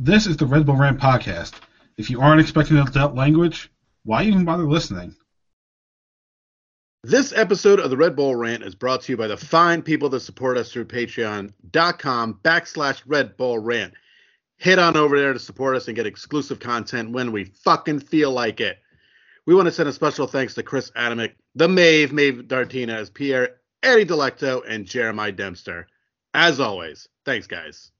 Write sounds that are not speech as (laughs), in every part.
This is the Red Bull Rant podcast. If you aren't expecting adult language, why even bother listening? This episode of the Red Bull Rant is brought to you by the fine people that support us through patreon.com backslash Red Bull Rant. Head on over there to support us and get exclusive content when we fucking feel like it. We want to send a special thanks to Chris Adamick, the Mave, Mave Dartinez, Pierre, Eddie Delecto, and Jeremiah Dempster. As always, thanks, guys.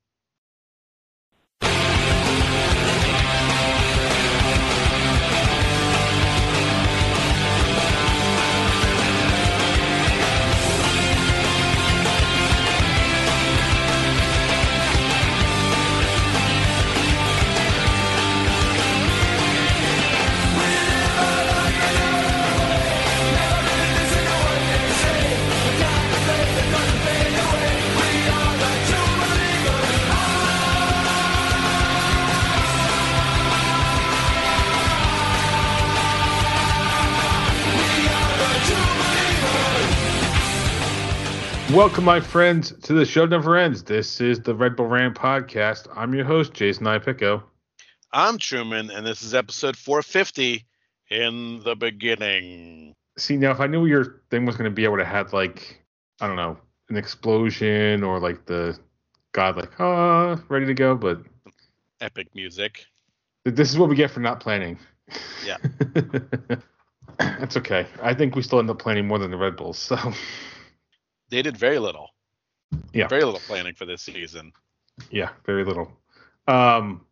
Welcome, my friends, to the show never ends. This is the Red Bull Rant podcast. I'm your host, Jason Ipico. I'm Truman, and this is episode 450 in the beginning. See, now if I knew your thing was going to be able to have had like, I don't know, an explosion or like the God, like, ah, ready to go, but Epic music. this is what we get for not planning. Yeah. (laughs) That's okay. I think we still end up planning more than the Red Bulls. So, They did very little. Yeah. Very little planning for this season. yeah, very little. Um,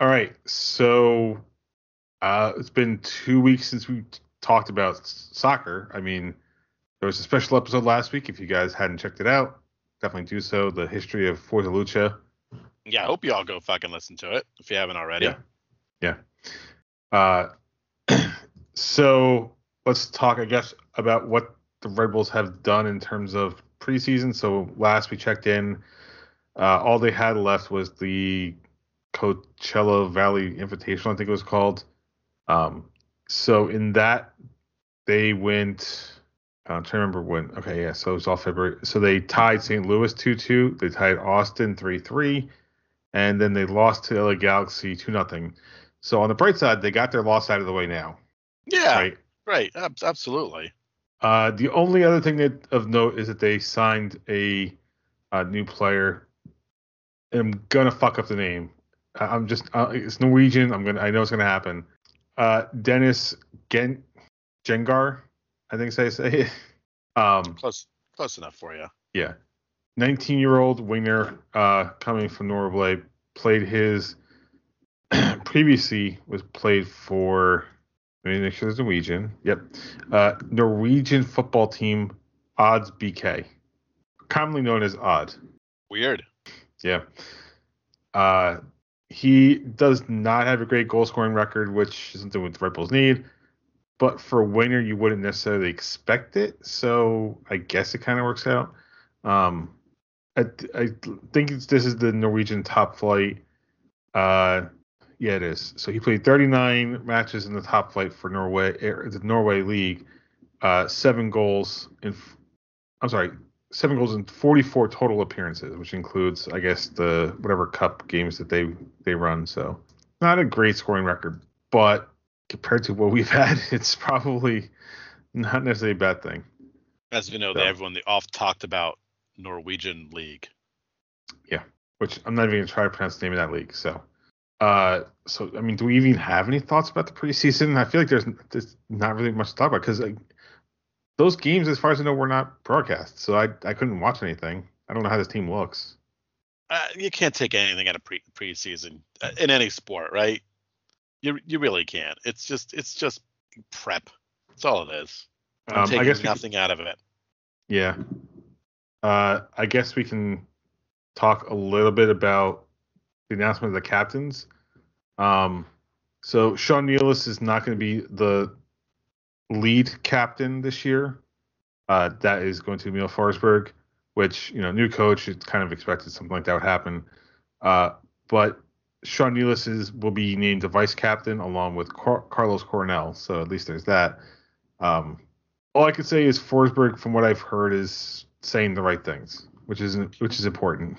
all right. So, uh, it's been two weeks since we talked about s- soccer. I mean, there was a special episode last week. If you guys hadn't checked it out, definitely do so. The history of Forza Lucha. Yeah, I hope you all go fucking listen to it if you haven't already. Yeah. Uh, (clears throat) so let's talk, I guess, about what the Red Bulls have done in terms of preseason. So last we checked in, uh, all they had left was the Coachella Valley Invitational, I think it was called. Um, so in that, they went. I'm trying to remember when. Okay, yeah. So it was all February. So they tied St. Louis 2-2. They tied Austin 3-3, and then they lost to LA Galaxy 2 0 So on the bright side, they got their loss out of the way now. Yeah, Right. right. absolutely. Uh, the only other thing that of note is that they signed a, a new player. I'm gonna fuck up the name. I- I'm just uh, it's Norwegian. I'm gonna I know it's gonna happen. Uh, Dennis Gen Gjengaar, I think I say it. (laughs) Um, Close close enough for you. yeah, 19 year old winger uh, coming from Norway played his (clears throat) previously was played for. Let me make sure it's Norwegian. Yep, uh, Norwegian football team Odds BK, commonly known as Odd. Weird. Yeah. Uh, he does not have a great goal scoring record, which is something with the Red Bulls need. But for a winner, you wouldn't necessarily expect it. So I guess it kind of works out. Um, I, I think it's, this is the Norwegian top flight. Uh, yeah, it is. So he played 39 matches in the top flight for Norway, er, the Norway league. Uh, seven goals in. I'm sorry, seven goals in 44 total appearances, which includes, I guess, the whatever cup games that they they run. So not a great scoring record, but compared to what we've (laughs) had, it's probably not necessarily a bad thing. As we know, So- everyone they oft talked about Norwegian league. Yeah, which I'm not even gonna try to pronounce the name of that league. So, uh, so I mean, do we even have any thoughts about the preseason? I feel like there's, there's not really much to talk about because like, those games, as far as I know, were not broadcast, so I I couldn't watch anything. I don't know how this team looks. Uh, you can't take anything out of pre preseason uh, in any sport, right? You you really can't. It's just it's just prep. That's all it is. I'm Um, I taking guess we could- nothing out of it. Yeah. Uh, I guess we can talk a little bit about the announcement of the captains. Um, so Sean Nealis is not going to be the lead captain this year. Uh, that is going to Emil Forsberg, which you know, new coach, it's kind of expected something like that would happen. Uh, but Sean Nealis is will be named the vice captain along with Car- Carlos Coronel. So at least there's that. Um, all I can say is Forsberg, from what I've heard, is saying the right things, which is which is important.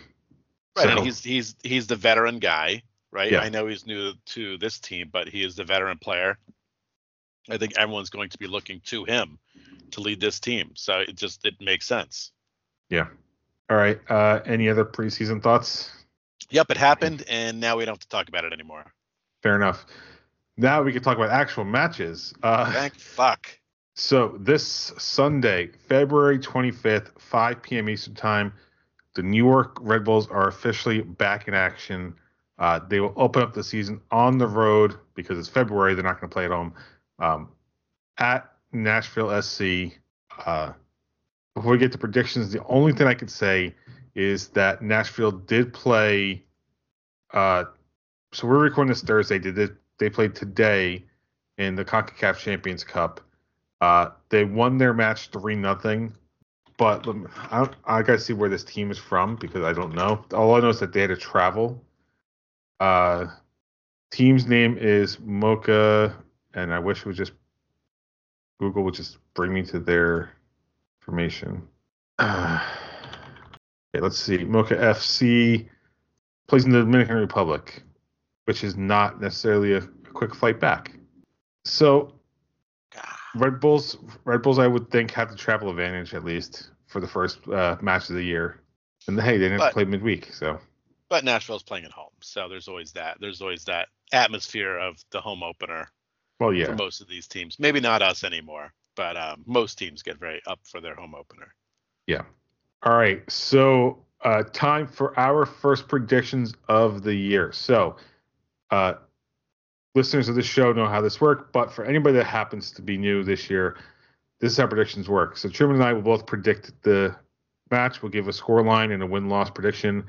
Right, So- and he's he's he's the veteran guy, right? Yeah. I know he's new to this team, but he is the veteran player. I think everyone's going to be looking to him to lead this team. So it just it makes sense. Yeah. All right. Uh, any other preseason thoughts? Yep, it happened, and now we don't have to talk about it anymore. Fair enough. Now we can talk about actual matches. Uh, Thank fuck. So this Sunday, February 25th, 5 p.m. Eastern Time, the New York Red Bulls are officially back in action. Uh, they will open up the season on the road because it's February. They're not going to play at home um, at Nashville SC. Uh, before we get to predictions, the only thing I could say is that Nashville did play. Uh, so we're recording this Thursday. Did they, they played today in the Concacaf Champions Cup? Uh, they won their match three nothing, but I, I gotta see where this team is from because I don't know. All I know is that they had to travel. Uh, team's name is Mocha, and I wish it would just Google would just bring me to their information. Uh, (sighs) okay, let's see. Mocha FC plays in the Dominican Republic, which is not necessarily a, a quick flight back. So Red Bulls, Red Bulls, I would think have the travel advantage at least for the first uh, match of the year. And hey, they didn't But- play midweek, so But Nashville's playing at home, so there's always that. There's always that atmosphere of the home opener well, yeah. for most of these teams. Maybe not us anymore, but um, most teams get very up for their home opener. yeah. All right, so uh, time for our first predictions of the year. So, uh, listeners of the show know how this works, but for anybody that happens to be new this year, this is how predictions work. So Truman and I will both predict the match. We'll give a score line and a win loss prediction.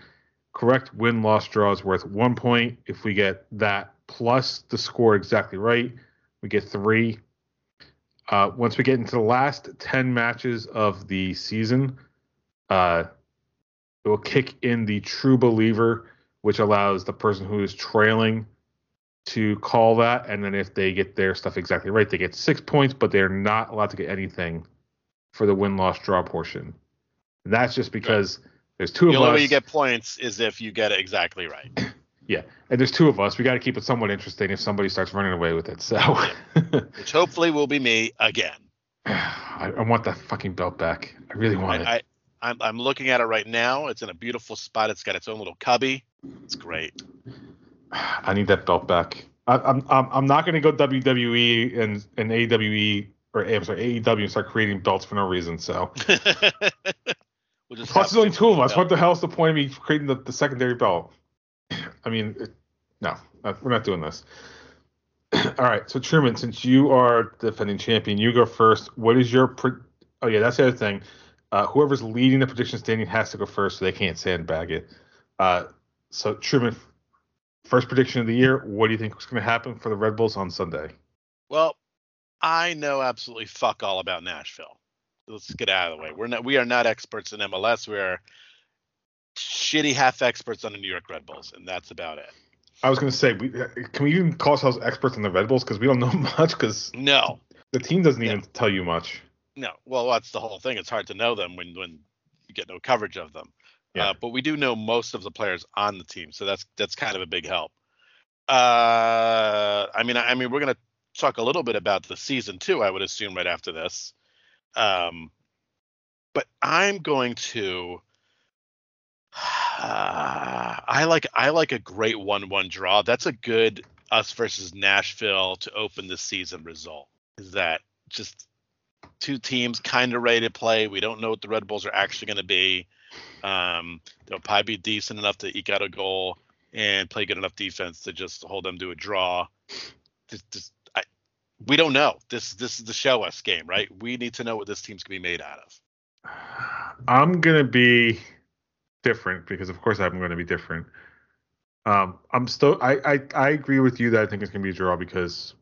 Correct win loss draw is worth one point. If we get that plus the score exactly right, we get three. Uh, once we get into the last 10 matches of the season, uh, it will kick in the true believer, which allows the person who is trailing to call that. And then if they get their stuff exactly right, they get six points, but they're not allowed to get anything for the win loss draw portion. And that's just because there's two The of only way you get points is if you get it exactly right. (clears throat) yeah, and there's two of us. We got to keep it somewhat interesting if somebody starts running away with it. So Which hopefully will be me again. (sighs) I, I want that fucking belt back. I really want it. I, I, I'm, I'm looking at it right now. It's in a beautiful spot. It's got its own little cubby. It's great. (sighs) I need that belt back. I, I'm I'm I'm not gonna go WWE and and AWE or I'm sorry AEW and start creating belts for no reason. So (laughs) we'll just plus there's only two of us. belt. What the hell's the point of me creating the, the secondary belt? I mean, it, no, uh, we're not doing this. (clears throat) All right, so Truman, since you are defending champion, you go first. What is your pre- oh yeah, that's the other thing. Uh, whoever's leading the prediction standing has to go first, so they can't sandbag it. Uh, so Truman, first prediction of the year. What do you think is going to happen for the Red Bulls on Sunday? Well, I know absolutely fuck all about Nashville. Let's get out of the way. We're not. We are not experts in MLS. We are shitty half experts on the New York Red Bulls, and that's about it. I was going to say, we, can we even call ourselves experts in the Red Bulls because we don't know (laughs) much because No, the team doesn't even tell you much. no. Well, that's the whole thing. It's hard to know them when when you get no coverage of them. Yeah. Uh, but we do know most of the players on the team, so that's that's kind of a big help. Uh, I mean, I, I mean, we're gonna talk a little bit about the season too. I would assume right after this. Um, but I'm going to. Uh, (sighs) I like I like a great one-one draw. That's a good us versus Nashville to open the season result. Is that just two teams kind of ready to play? We don't know what the Red Bulls are actually going to be. Um, they'll probably be decent enough to eke out a goal and play good enough defense to just hold them to a draw. Just, just, we don't know. This this is the show us game, right? We need to know what this team's gonna be made out of. I'm gonna be different because, of course, I'm gonna be different. Um, I'm still. I, I I agree with you that I think it's gonna be a draw because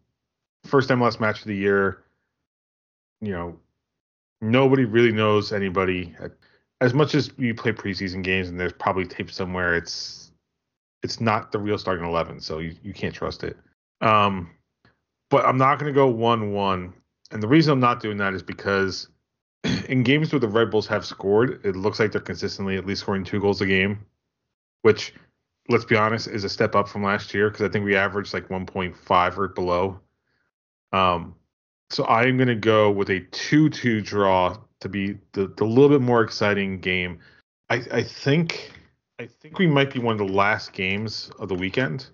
first MLS match of the year. You know, nobody really knows anybody. As much as you play preseason games and there's probably tape somewhere, it's it's not the real starting eleven, so you, you can't trust it. Um, but I'm not gonna go one one, and the reason I'm not doing that is because (clears throat) in games where the Red Bulls have scored, it looks like they're consistently at least scoring two goals a game, which let's be honest, is a step up from last year because I think we averaged like 1.5 or below. Um, so I am going to go with a 2-2 draw to be the, the little bit more exciting game. I, I think I think we might be one of the last games of the weekend.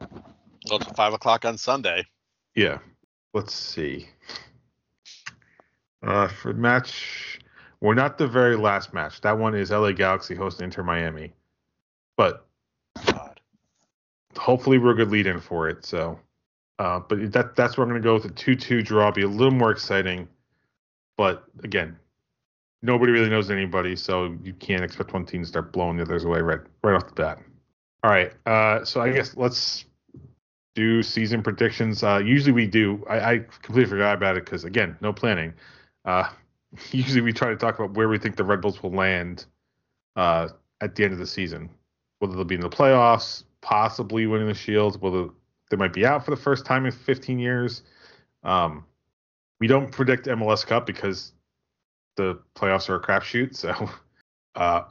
Well, it's five o'clock on Sunday. Yeah. Let's see. Uh, for match, we're not the very last match. That one is LA Galaxy hosting Inter Miami, but God. hopefully we're a good lead in for it. So, uh, but that that's where I'm going to go with a two-two draw. Be a little more exciting, but again, nobody really knows anybody, so you can't expect one team to start blowing the others away right right off the bat. All right, uh, so I guess let's do season predictions. Uh, usually we do. I, I completely forgot about it because again, no planning. Uh, (laughs) usually we try to talk about where we think the Red Bulls will land uh, at the end of the season, whether they'll be in the playoffs, possibly winning the Shield, whether they might be out for the first time in 15 years. Um, we don't predict MLS Cup because the playoffs are a crapshoot. So, (laughs) uh,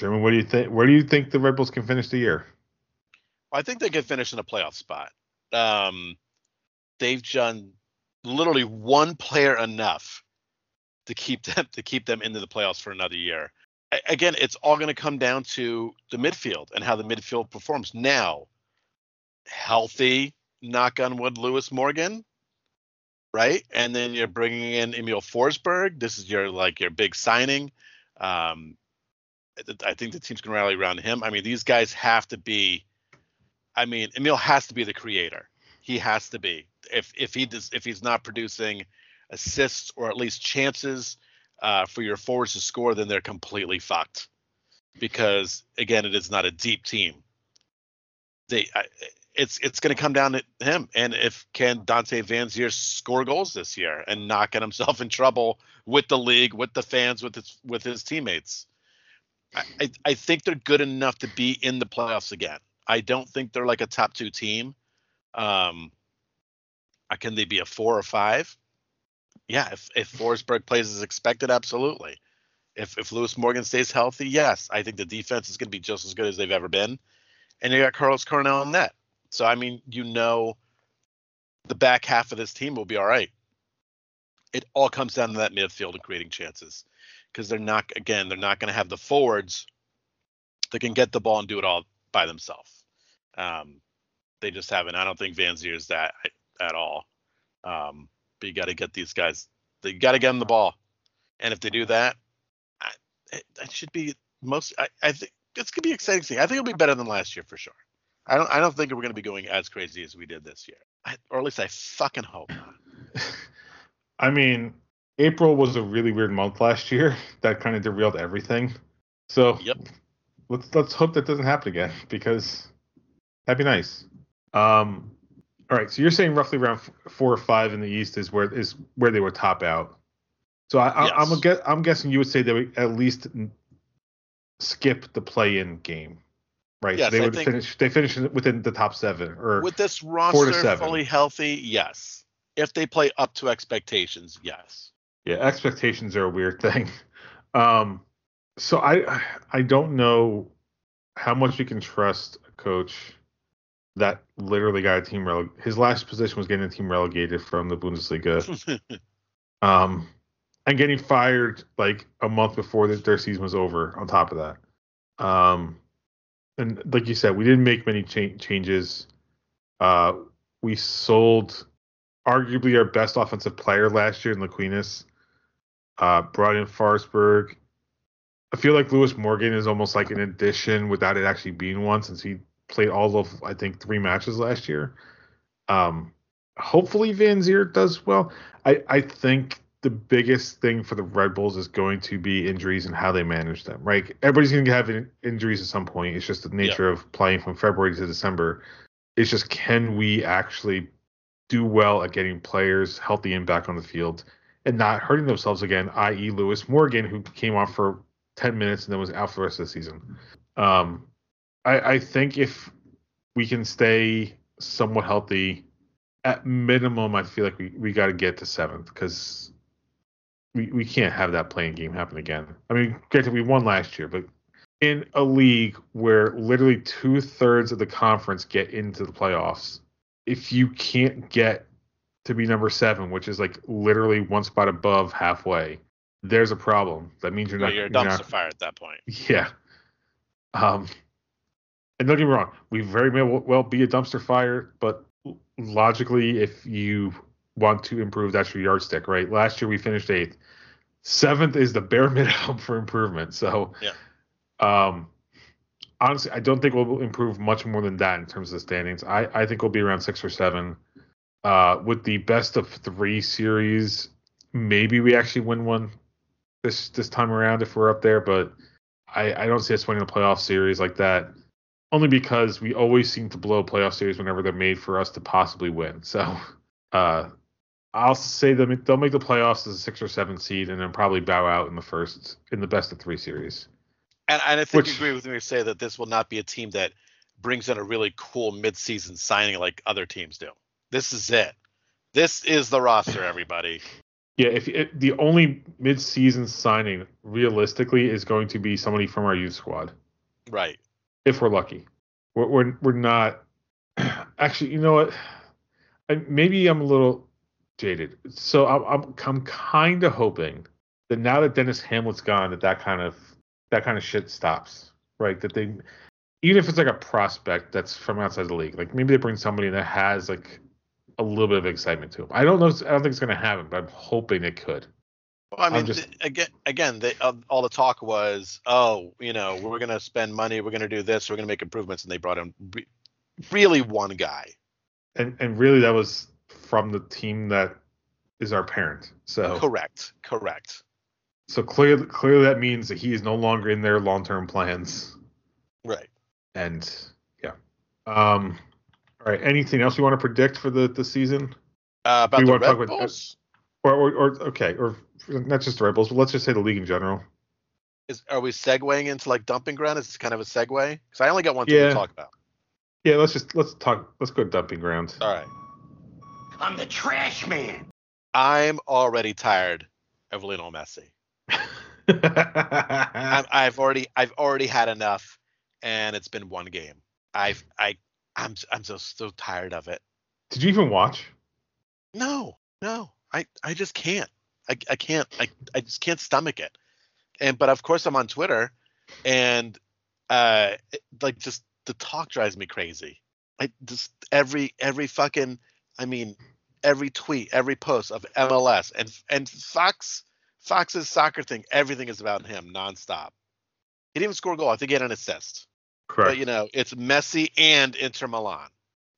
what do you think? Where do you think the Red Bulls can finish the year? I think they could finish in a playoff spot. Um, they've done literally one player enough to keep them to keep them into the playoffs for another year. A- again, it's all going to come down to the midfield and how the midfield performs. Now, healthy, knock on wood, Lewis Morgan, right? And then you're bringing in Emil Forsberg. This is your like your big signing. Um, I think the team's going to rally around him. I mean, these guys have to be. I mean, Emil has to be the creator. He has to be. If if he does, if he's not producing assists or at least chances uh, for your forwards to score, then they're completely fucked. Because again, it is not a deep team. They, I, it's it's going to come down to him, and if can Dante Vanzeir score goals this year and not get himself in trouble with the league, with the fans, with his with his teammates. I, I think they're good enough to be in the playoffs again. I don't think they're like a top two team. Um, can they be a four or five? Yeah, if if Forsberg plays as expected, absolutely. If if Lewis Morgan stays healthy, yes, I think the defense is going to be just as good as they've ever been. And you got Carlos Coronel in net, so I mean, you know, the back half of this team will be all right. It all comes down to that midfield and creating chances, because they're not again they're not going to have the forwards that can get the ball and do it all by themselves. Um, they just haven't. I don't think Vanzeir is that at all. Um, but you got to get these guys. You got to get them the ball, and if they do that, I, it, that should be most. I, I think it's gonna be exciting. Thing. I think it'll be better than last year for sure. I don't. I don't think we're gonna be going as crazy as we did this year, I, or at least I fucking hope not. (laughs) I mean, April was a really weird month last year (laughs) that kind of derailed everything. So Yep. let's let's hope that doesn't happen again because that'd be nice. Um, all right, so you're saying roughly around four or five in the East is where is where they would top out. So I, I, I'm a Yes. guess, I'm guessing you would say they would at least skip the play-in game, right? Yes, they I would finish. They finish within the top seven, or With this to roster seven. fully healthy, yes. If they play up to expectations, yes. Yeah, expectations are a weird thing. (laughs) Um, so I I don't know how much you can trust a coach that literally got a team releg- his last position was getting a team relegated from the Bundesliga. (laughs) um, and getting fired like a month before the, their season was over. On top of that, um, and like you said, we didn't make many cha- changes. Uh, we sold arguably our best offensive player last year in Luquinhas. Uh, brought in Forsberg. I feel like Lewis Morgan is almost like an addition without it actually being one, since he played all of I think three matches last year. Um, hopefully Vanzeir does well. I I think the biggest thing for the Red Bulls is going to be injuries and how they manage them. Right, everybody's going to have in- injuries at some point. It's just the nature of playing from February to December. It's just can we actually do well at getting players healthy and back on the field and not hurting themselves again, i.e., Lewis Morgan, who came off for 10 minutes and then was out for the rest of the season. Um, I, I think if we can stay somewhat healthy, at minimum, I feel like we, we got to get to seventh because we, we can't have that playing game happen again. I mean, granted, we won last year, but in a league where literally two thirds of the conference get into the playoffs, if you can't get to be number seven, which is like literally one spot above halfway, there's a problem. That means you're Well, not. you're a you're dumpster not- fire at that point. (laughs) Yeah. Um, and don't get me wrong, we very may well be a dumpster fire, but logically, if you want to improve, that's your yardstick, right? Last year we finished eighth. Seventh is the bare (laughs) minimum for improvement. So, Yeah. Um, honestly, I don't think we'll improve much more than that in terms of the standings. I, I think we'll be around six or seven. Uh, with the best of three series, maybe we actually win one this this time around if we're up there, but I, I don't see us winning a playoff series like that. Only because we always seem to blow playoff series whenever they're made for us to possibly win. So uh, I'll say them they'll make the playoffs as a six or seven seed and then probably bow out in the first in the best of three series. And, and I think Which- you agree with me to say that this will not be a team that brings in a really cool midseason signing like other teams do. This is it. This is the roster, everybody. Yeah, if the only mid-season signing realistically is going to be somebody from our youth squad, Right. If we're lucky. We're we're, we're not. (clears throat) Actually, you know what? I, maybe I'm a little jaded. So I'm I'm, I'm kind of hoping that now that Denis Hamlett's gone, that that kind of that kind of shit stops. Right? That they, even if it's like a prospect that's from outside the league, like maybe they bring somebody that has like a little bit of excitement to him. I don't know. I don't think it's going to happen, but I'm hoping it could. Well, I mean, just- again, again, they, uh, all the talk was, oh, you know, we're going to spend money, we're going to do this, we're going to make improvements, and they brought in re- really one guy. And and really, that was from the team that is our parent. So Correct. Correct. so clearly, clearly that means that he is no longer in their long-term plans. Right. And yeah. Um. All right. Anything else you want to predict for the the season? Uh, about We the Red about- Bulls, Or or, or okay, or not just the Red Bulls, but let's just say the league in general. is are we segueing into like dumping ground? Is this kind of a segue? Because I only got one thing Yeah. to talk about. Yeah. Let's just let's talk. Let's go dumping ground. All right. I'm the trash man. I'm already tired of Lionel Messi. (laughs) I'm, I've already I've already had enough, and it's been one game. I've I I'm I'm so so tired of it. Did you even watch? No, no, I I just can't. I I can't. I I just can't stomach it. And but of course I'm on Twitter, and uh, it- like just the talk drives me crazy. I just every every fucking I mean every tweet, every post of MLS and and Fox Fox's soccer thing, everything is about him nonstop. He didn't even score a goal. I think he had an assist. Correct. But you know, it's Messi and Inter Milan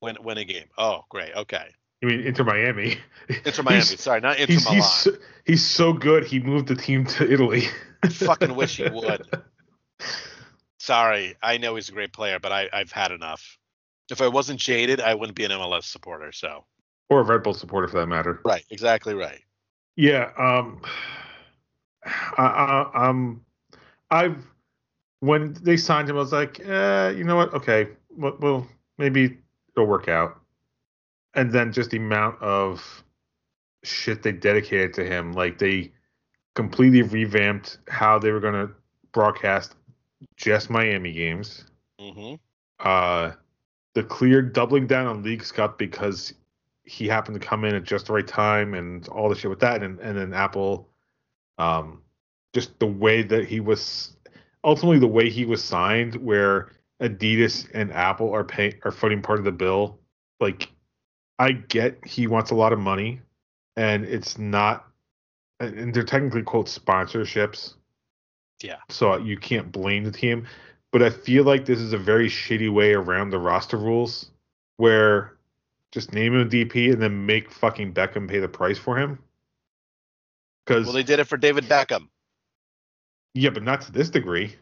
win win a game. Oh, great. Okay. I mean, Inter Miami. Inter Miami. He's- Sorry, not Inter he's, Milan. he's, so, he's so good. He moved the team to Italy. I fucking wish he (laughs) would. Sorry, I know he's a great player, but I, I've had enough. If I wasn't jaded, I wouldn't be an MLS supporter. So or a Red Bull supporter for that matter. right, exactly right. Yeah. Um. I, I, um. I've when they signed him, I was like, eh, you know what? Okay, well, well, maybe it'll work out. And then just the amount of shit they dedicated to him, like they completely revamped how they were going to broadcast just Miami games. hmm uh the clear doubling down on Leagues Cup because he happened to come in at just the right time and all the shit with that and and then Apple um just the way that he was ultimately the way he was signed where Adidas and Apple are paying are footing part of the bill like I get he wants a lot of money and it's not and they're technically quote sponsorships Yeah. so you can't blame the team but I feel like this is a very shitty way around the roster rules where just name him a DP and then make fucking Beckham pay the price for him. Because Well, they did it for David Beckham, yeah, but not to this degree.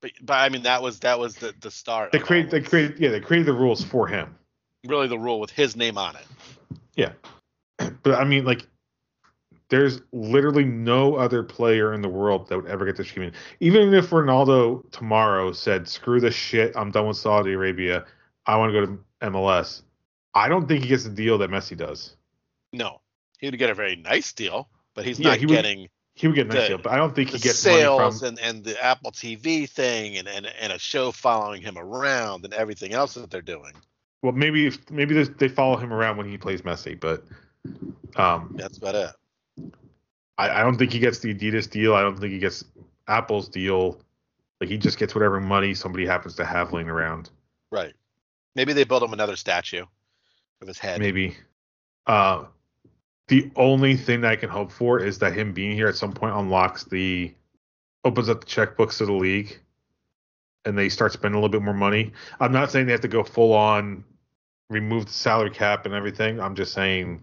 but, but I mean that was that was the the start. They created they created yeah they created the rules for him. Really the rule with his name on it. Yeah, (clears throat) but I mean like there's literally no other player in the world that would ever get this treatment. Even if Ronaldo tomorrow said screw this shit, I'm done with Saudi Arabia, I want to go to MLS. I don't think he gets the deal that Messi does. No, he would get a very nice deal, but he's Yeah, not he would- getting he would get a nice The- deal, but I don't think he gets money sales from. and, and the Apple TV thing and, and and a show following him around and everything else that they're doing. Well, maybe if, maybe they- they follow him around when he plays Messi, but um, That's about it. I, I don't think he gets the Adidas deal. I don't think he gets Apple's deal. Like he just gets whatever money somebody happens to have laying around. Right. Maybe they build him another statue of his head. Maybe. Uh, the only thing that I can hope for is that him being here at some point unlocks the opens up the checkbooks to the league and they start spending a little bit more money. I'm not saying they have to go full on remove the salary cap and everything. I'm just saying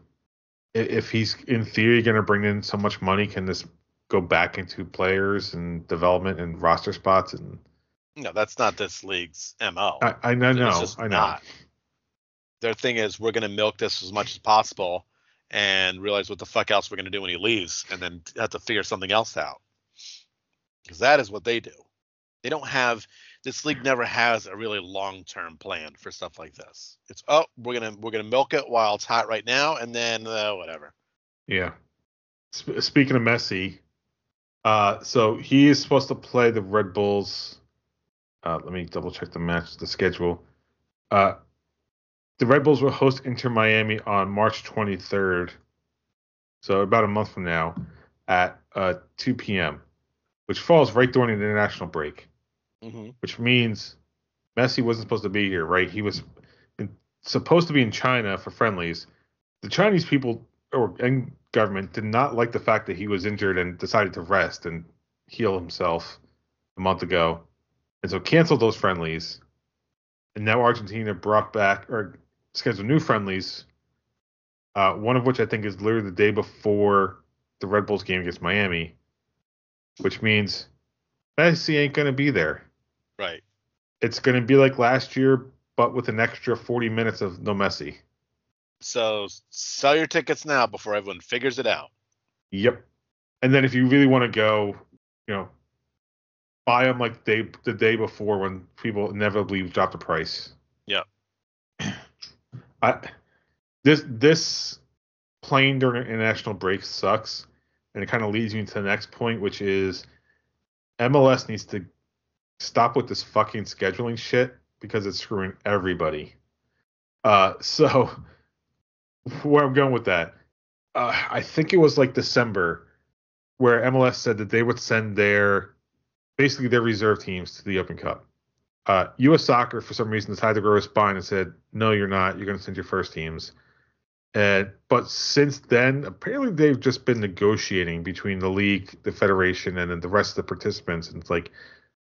if he's in theory going to bring in so much money, can this go back into players and development and roster spots? And No, that's not this league's mo. I, I know, It's I know. not. Their thing is we're going to milk this as much as possible and realize what the fuck else we're going to do when he leaves, and then have to figure something else out. Because that is what they do. They don't have this league never has a really long term plan for stuff like this. It's oh we're gonna we're gonna milk it while it's hot right now, and then uh, whatever. Yeah. Sp- speaking of Messi, uh, so he is supposed to play the Red Bulls. Uh, let me double check the match, the schedule. Uh, the Red Bulls will host Inter Miami on March 23rd, so about a month from now, at uh, 2 p.m., which falls right during the international break hmm which means Messi wasn't supposed to be here, right? He was in, supposed to be in China for friendlies. The Chinese people or and government did not like the fact that he was injured and decided to rest and heal himself a month ago, and so canceled those friendlies. And now Argentina brought back or scheduled new friendlies. Uh, one of which I think is literally the day before the Red Bulls game against Miami, which means Messi ain't gonna be there Right. it's going to be like last year, but with an extra 40 minutes of no Messi. So sell your tickets now before everyone figures it out. Yep. And then if you really want to go, you know, buy them like day the day before when people inevitably drop the price. Yep. (clears throat) I this this playing during international break sucks, and it kind of leads me to the next point, which is MLS needs to stop with this fucking scheduling shit because it's screwing everybody. Uh, so (laughs) where I'm going with that, uh, I think it was like December where MLS said that they would send their basically their reserve teams to the Open Cup. Uh, U.S. Soccer, for some reason, decided to grow a spine and said, "No, you're not. You're going to send your first teams." And but since then, apparently they've just been negotiating between the league, the federation, and then the rest of the participants. And it's like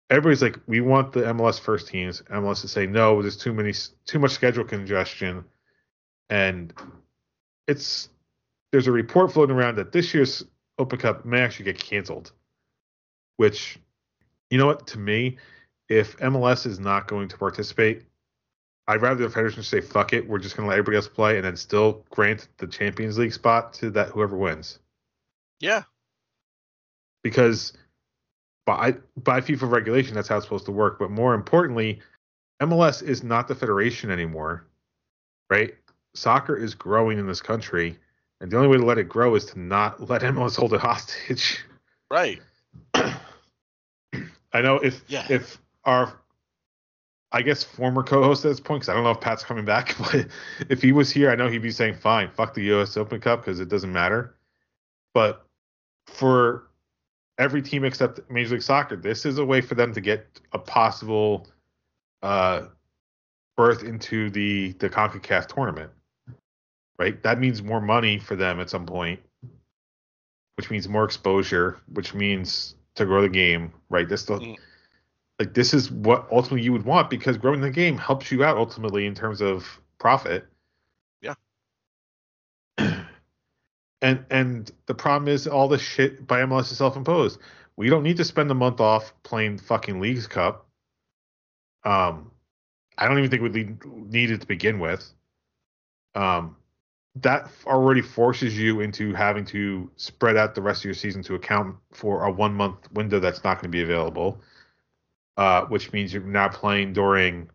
everybody's like, "We want the MLS first teams." MLS is saying, "No, there's too many, too much schedule congestion," and it's there's a report floating around that this year's Open Cup may actually get canceled. Which, you know what? To me, if MLS is not going to participate, I'd rather the federation say fuck it, we're just going to let everybody else play, and then still grant the Champions League spot to that whoever wins. Yeah. Because by by FIFA regulation, that's how it's supposed to work. But more importantly, MLS is not the federation anymore, right? Soccer is growing in this country, and the only way to let it grow is to not (laughs) let MLS hold it hostage. Right. (clears throat) I know if Yeah. if our I guess former co-host at this point, because I don't know if Pat's coming back, (laughs) but if he was here, I know he'd be saying, "Fine, fuck the U.S. Open Cup because it doesn't matter." But for every team except Major League Soccer, this is a way for them to get a possible uh, berth into the the Concacaf tournament, right? That means more money for them at some point, which means more exposure, which means to grow the game, right? This still, Mm. like this is what ultimately you would want because growing the game helps you out ultimately in terms of profit. And and the problem is all this shit by MLS is self-imposed. We don't need to spend a month off playing fucking Leagues Cup. Um, I don't even think we need- it to begin with. Um, that already forces you into having to spread out the rest of your season to account for a one month window that's not going to be available. Uh, which means you're now playing during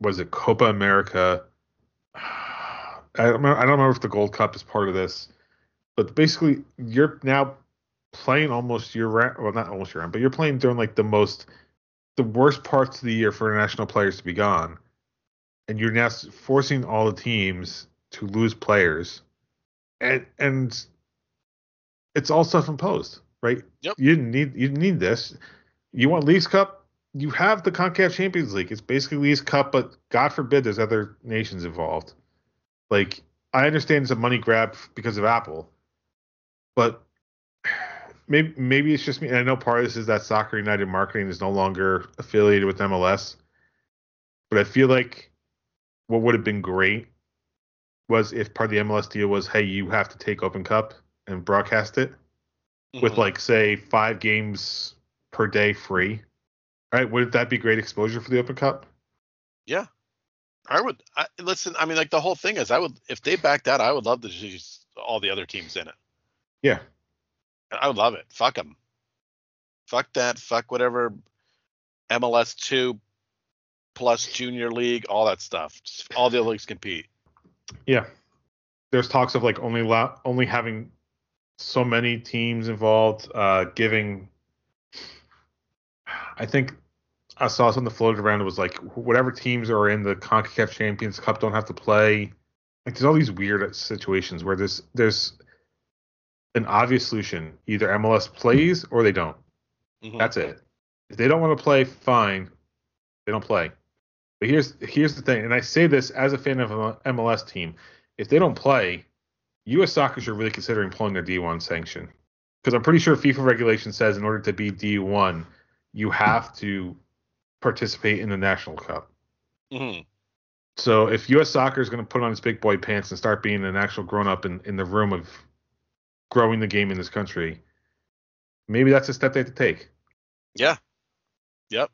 was it Copa America? (sighs) I don't, remember, I don't remember if the Gold Cup is part of this, but basically you're now playing almost year round. Well, not almost year round, but you're playing during like the most, the worst parts of the year for international players to be gone, and you're now forcing all the teams to lose players, and and it's all self-imposed, right? Yep. You didn't need you didn't need this. You want Leagues Cup? You have the Concacaf Champions League. It's basically Leagues Cup, but God forbid there's other nations involved. Like I understand it's a money grab because of Apple, but maybe maybe it's just me. And I know part of this is that Soccer United Marketing is no longer affiliated with MLS, but I feel like what would have been great was if part of the MLS deal was, hey, you have to take Open Cup and broadcast it with Mhm. like say five games per day free. All right, would that be great exposure for the Open Cup? Yeah, I would I, listen. I mean, like the whole thing is, I would if they backed out, I would love to see all the other teams in it. Yeah, I would love it. Fuck them. Fuck that. Fuck whatever. MLS two plus junior league, all that stuff. Just all the other leagues compete. yeah. There's talks of like only la- only having so many teams involved, uh, giving. I think I saw something floated around. It was like whatever teams are in the Concacaf Champions Cup don't have to play. Like there's all these weird situations where there's there's an obvious solution. Either MLS plays or they don't. Mhm. That's it. If they don't want to play, fine. They don't play. But here's here's the thing, and I say this as a fan of an MLS team. If they don't play, U.S. Soccer should really considering pulling their D1 sanction. Because I'm pretty sure FIFA regulation says in order to be D1, you have to participate in the National Cup. Mhm. So if U.S. Soccer is going to put on its big boy pants and start being an actual grown up in, in the room of growing the game in this country, maybe that's a step they have to take. Yeah. Yep.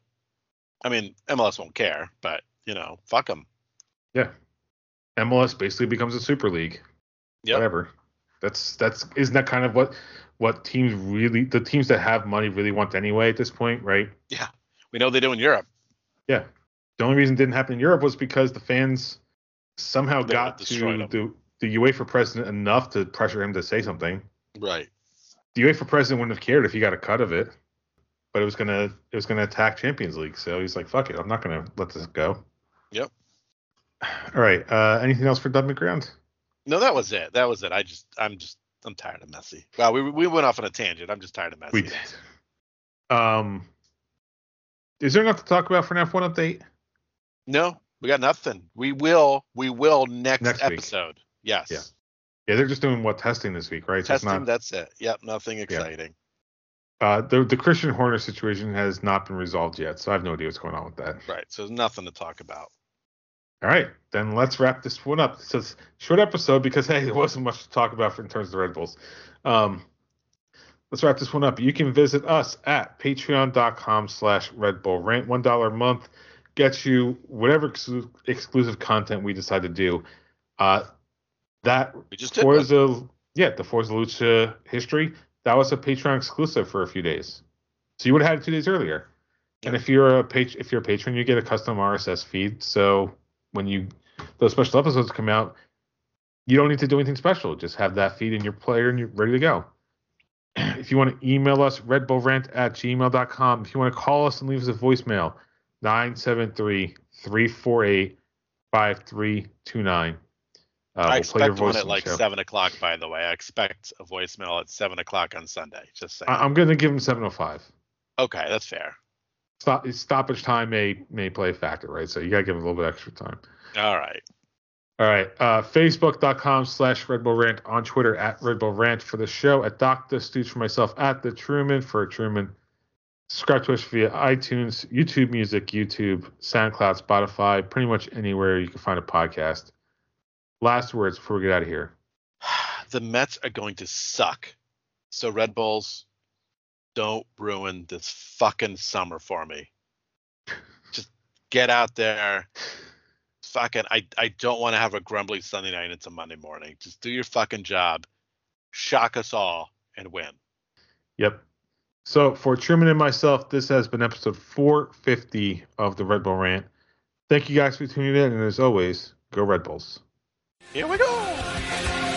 I mean, MLS won't care, but you know, fuck them. Yeah. MLS basically becomes a super league. Yeah. Whatever. That's that's isn't that kind of what what teams really the teams that have money really want anyway at this point, right? Yeah. We know they do in Europe. Yeah. The only reason it didn't happen in Europe was because the fans somehow They got to the the UEFA president enough to pressure him to say something. Right. The UEFA president wouldn't have cared if he got a cut of it, but it was gonna it was gonna attack Champions League. So he's like, "Fuck it, I'm not gonna let this go." Yep. (sighs) All right. Uh, anything else for dumping ground? No, that was it. That was it. I just, I'm just, I'm tired of Messi. Wow, we we went off on a tangent. I'm just tired of Messi. We did. Um, is there enough to talk about for an F1 update? No, we got nothing. We will, we will next, Next week. Yes. Yeah. Yeah, they're just doing what testing this week, right? So Testing. not- That's it. Yep. Nothing exciting. uh, the the Christian Horner situation has not been resolved yet, so I have no idea what's going on with that. Right. So there's nothing to talk about. All right, then let's wrap this one up. It's a short episode because hey, there wasn't much to talk about in terms of the Red Bulls. Um, let's wrap this one up. You can visit us at patreon.com slash Red Bull Rant. One dollar a month gets you whatever exclu- exclusive content we decide to do. Uh, that We just did. Forza, yeah, the Forza Lucha history, that was a Patreon exclusive for a few days. So you would have had it two days earlier. And if you're a page, if you're a patron, you get a custom RSS feed. So when you those special episodes come out, you don't need to do anything special. Just have that feed in your player and you're ready to go. If you want to email us, redbullrant at gmail.com. If you want to call us and leave us a voicemail, 973 348 5329. Uh, I we'll expect one at on like show. seven o'clock. By the way, I expect a voicemail at seven o'clock on Sunday. Just saying. I- I'm going to give him 705. okay, that's fair. Stop, stoppage time may may play a factor, right? So you got to give him a little bit extra time. All right. All right. Uh, Facebook.com slash Red Bull Rant. On Twitter at Red Bull Rant for the show. At Dr. Stooge for myself. At The Truman for Truman. Subscribe to us via iTunes, YouTube Music, YouTube, SoundCloud, Spotify, pretty much anywhere you can find a podcast. Last words before we get out of here. (sighs) the Mets are going to suck. So Red Bulls, don't ruin this fucking summer for me. (laughs) Just get out there. Fucking I I don't want to have a grumbly Sunday night into Monday morning. Just do your fucking job. Shock us all and win. Yep. So for Truman and myself, this has been episode 450 of the Red Bull Rant. Thank you guys for tuning in, and as always, go Red Bulls. Here we go.